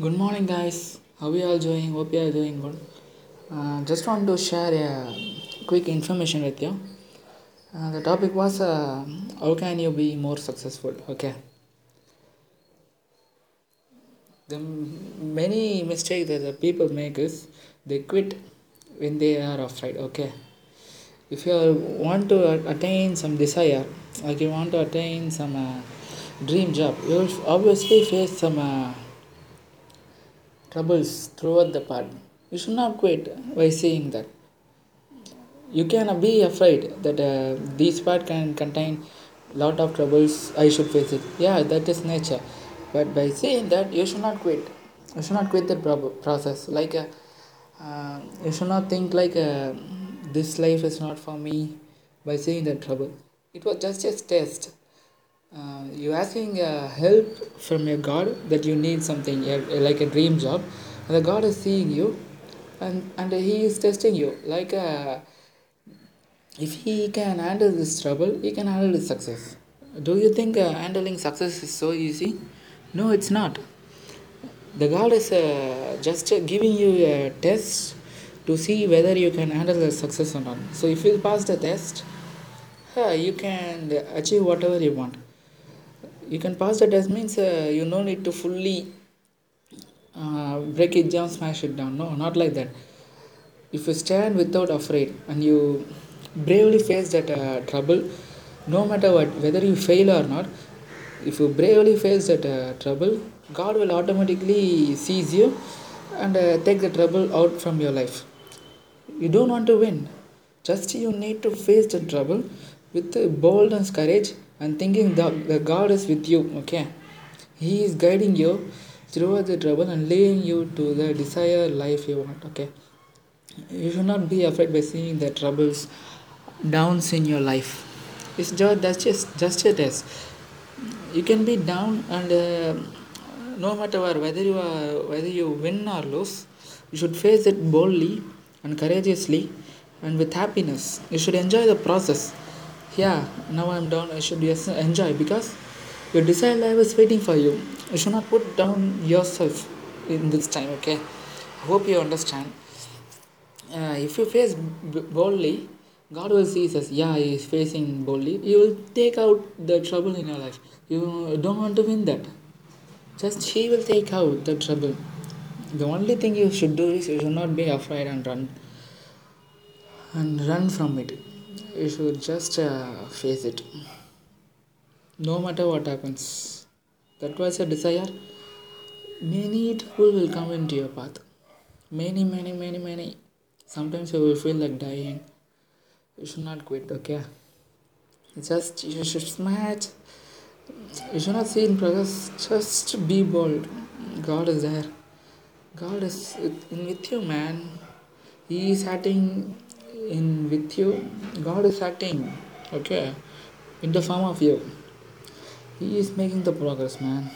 Good morning, guys. How you all doing? Hope you are doing good. Uh, just want to share a quick information with you. Uh, the topic was uh, how can you be more successful? Okay. The many mistakes that the people make is they quit when they are afraid. Okay. If you want to attain some desire, like you want to attain some uh, dream job, you obviously face some. Troubles throughout the part. You should not quit by saying that. You can be afraid that uh, this part can contain lot of troubles. I should face it. Yeah, that is nature. But by saying that, you should not quit. You should not quit the pro- process. Like uh, uh, you should not think like uh, this life is not for me by saying that trouble. It was just a test uh, you asking uh, help from your god that you need something uh, like a dream job. And the god is seeing you and and he is testing you. Like uh, if he can handle this trouble he can handle the success. Do you think uh, handling success is so easy? No it's not. The god is uh, just giving you a test to see whether you can handle the success or not. So if you pass the test uh, you can achieve whatever you want you can pass the test means uh, you no need to fully uh, break it down smash it down. No not like that. If you stand without afraid and you bravely face that uh, trouble no matter what whether you fail or not if you bravely face that uh, trouble god will automatically seize you and uh, take the trouble out from your life. You don't want to win. Just you need to face the trouble with boldness courage and thinking that the god is with you okay? He is guiding you throughout the trouble and leading you to the desired life you want okay? You should not be afraid by seeing the troubles downs in your life. It's just that's just just a test you can be down and uh, no matter whether you are whether you win or lose you should face it boldly and courageously and with happiness. You should enjoy the process yeah now i'm down. I should yes enjoy because your desired life is waiting for you. You should not put down yourself in this time okay? I hope you understand. Uh, if you face boldly god will see us yeah he is facing boldly. He will take out the trouble in your life. You don't want to win that. Just he will take out the trouble. The only thing you should do is you should not be afraid and run. And run from it you should just uh, face it. No matter what happens. That was a desire. Many trouble will come into your path. Many many many many. Sometimes you will feel like dying. You should not quit okay? Just you should smash you should not see in progress. Just be bold. God is there. God is in with you man. He is acting in with you god is acting okay? In the form of you. He is making the progress man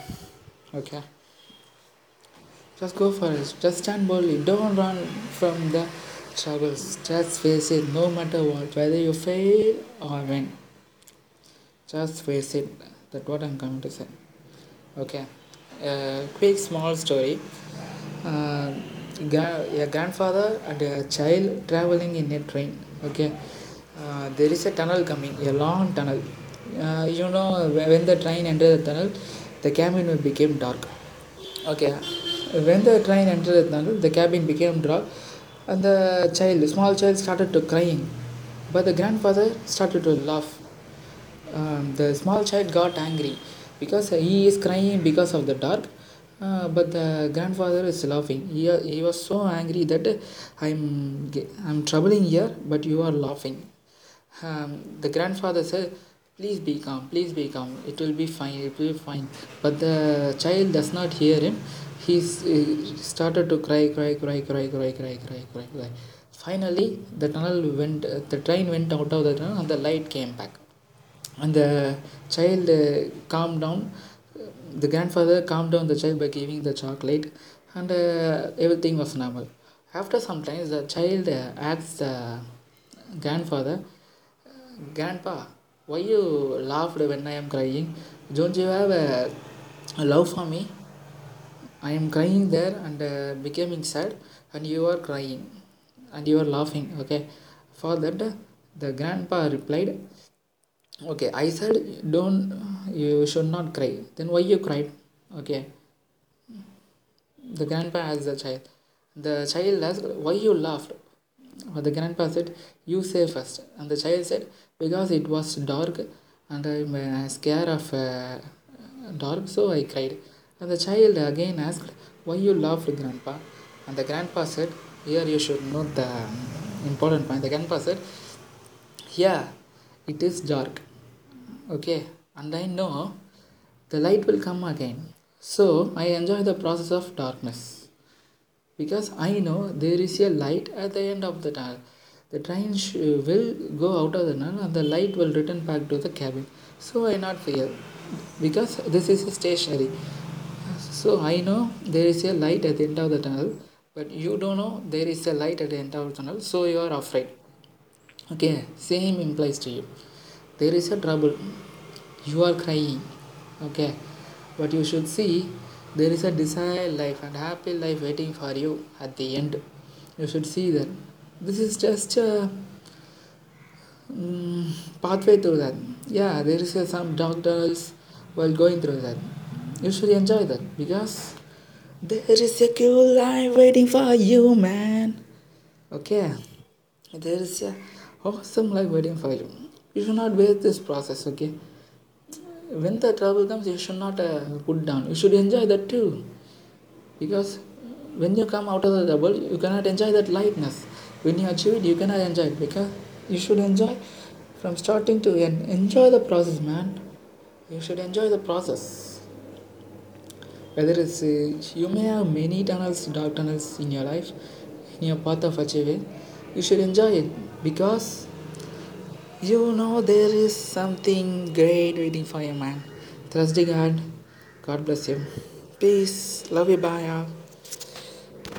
okay? Just go for it. Just stand boldly. Don't run from the struggles. Just face it no matter what whether you fail or win. Just face it. That's what i'm coming to say okay? Uh, quick small story. Uh, a grandfather and a child traveling in a train okay? Uh, there is a tunnel coming a long tunnel. Uh, you know when the train entered the tunnel the cabin became dark. Okay when the train entered the tunnel the cabin became dark and the child small child started to crying. But the grandfather started to laugh. Um, the small child got angry because he is crying because of the dark but the grandfather is laughing. He, he was so angry that i'm i'm troubling here but you are laughing. Um, the grandfather said please be calm please be calm. It will be fine it will be fine. But the child does not hear him. He started to cry cry cry cry cry cry cry cry cry. Finally the tunnel went uh, the train went out of the tunnel and the light came back. And the child uh, calmed down the grandfather calmed down the child by giving the chocolate and uh, everything was normal. After some time the child uh, asked the grandfather grandpa why you laughed when i am crying? Don't you have a, a love for me? I am crying there and uh, becoming sad, and you are crying and you are laughing. Okay, for that, the grandpa replied, Okay, I said, Don't, you should not cry. Then why you cried? Okay, the grandpa asked the child. The child asked, Why you laughed? But the grandpa said, You say first. And the child said, Because it was dark and I'm uh, scared of uh, dark, so I cried. And the child again asked, Why you laughed, grandpa? And the grandpa said, Here you should know the important point. The grandpa said, Yeah, it is dark. Okay, and I know the light will come again. So I enjoy the process of darkness because I know there is a light at the end of the tunnel. The train sh- will go out of the tunnel and the light will return back to the cabin. So I not fear because this is stationary. So I know there is a light at the end of the tunnel, but you don't know there is a light at the end of the tunnel, so you are afraid. Okay, same implies to you. There is a trouble. You are crying. Okay, but you should see there is a desired life and happy life waiting for you at the end. You should see that. This is just a mm, pathway through that. Yeah, there is some doctors while going through that. You should enjoy that because there is a cool life waiting for you, man. Okay, there is a awesome life waiting for you. You should not waste this process. Okay, when the trouble comes, you should not uh, put down. You should enjoy that too, because when you come out of the trouble, you cannot enjoy that lightness. When you achieve it, you cannot enjoy it because you should enjoy from starting to end. Enjoy the process, man. You should enjoy the process. Whether it's uh, you may have many tunnels, dark tunnels in your life, in your path of achieving, you should enjoy it because you know there is something great waiting for you, man. Trust the God. God bless you. Peace. Love you. Bye.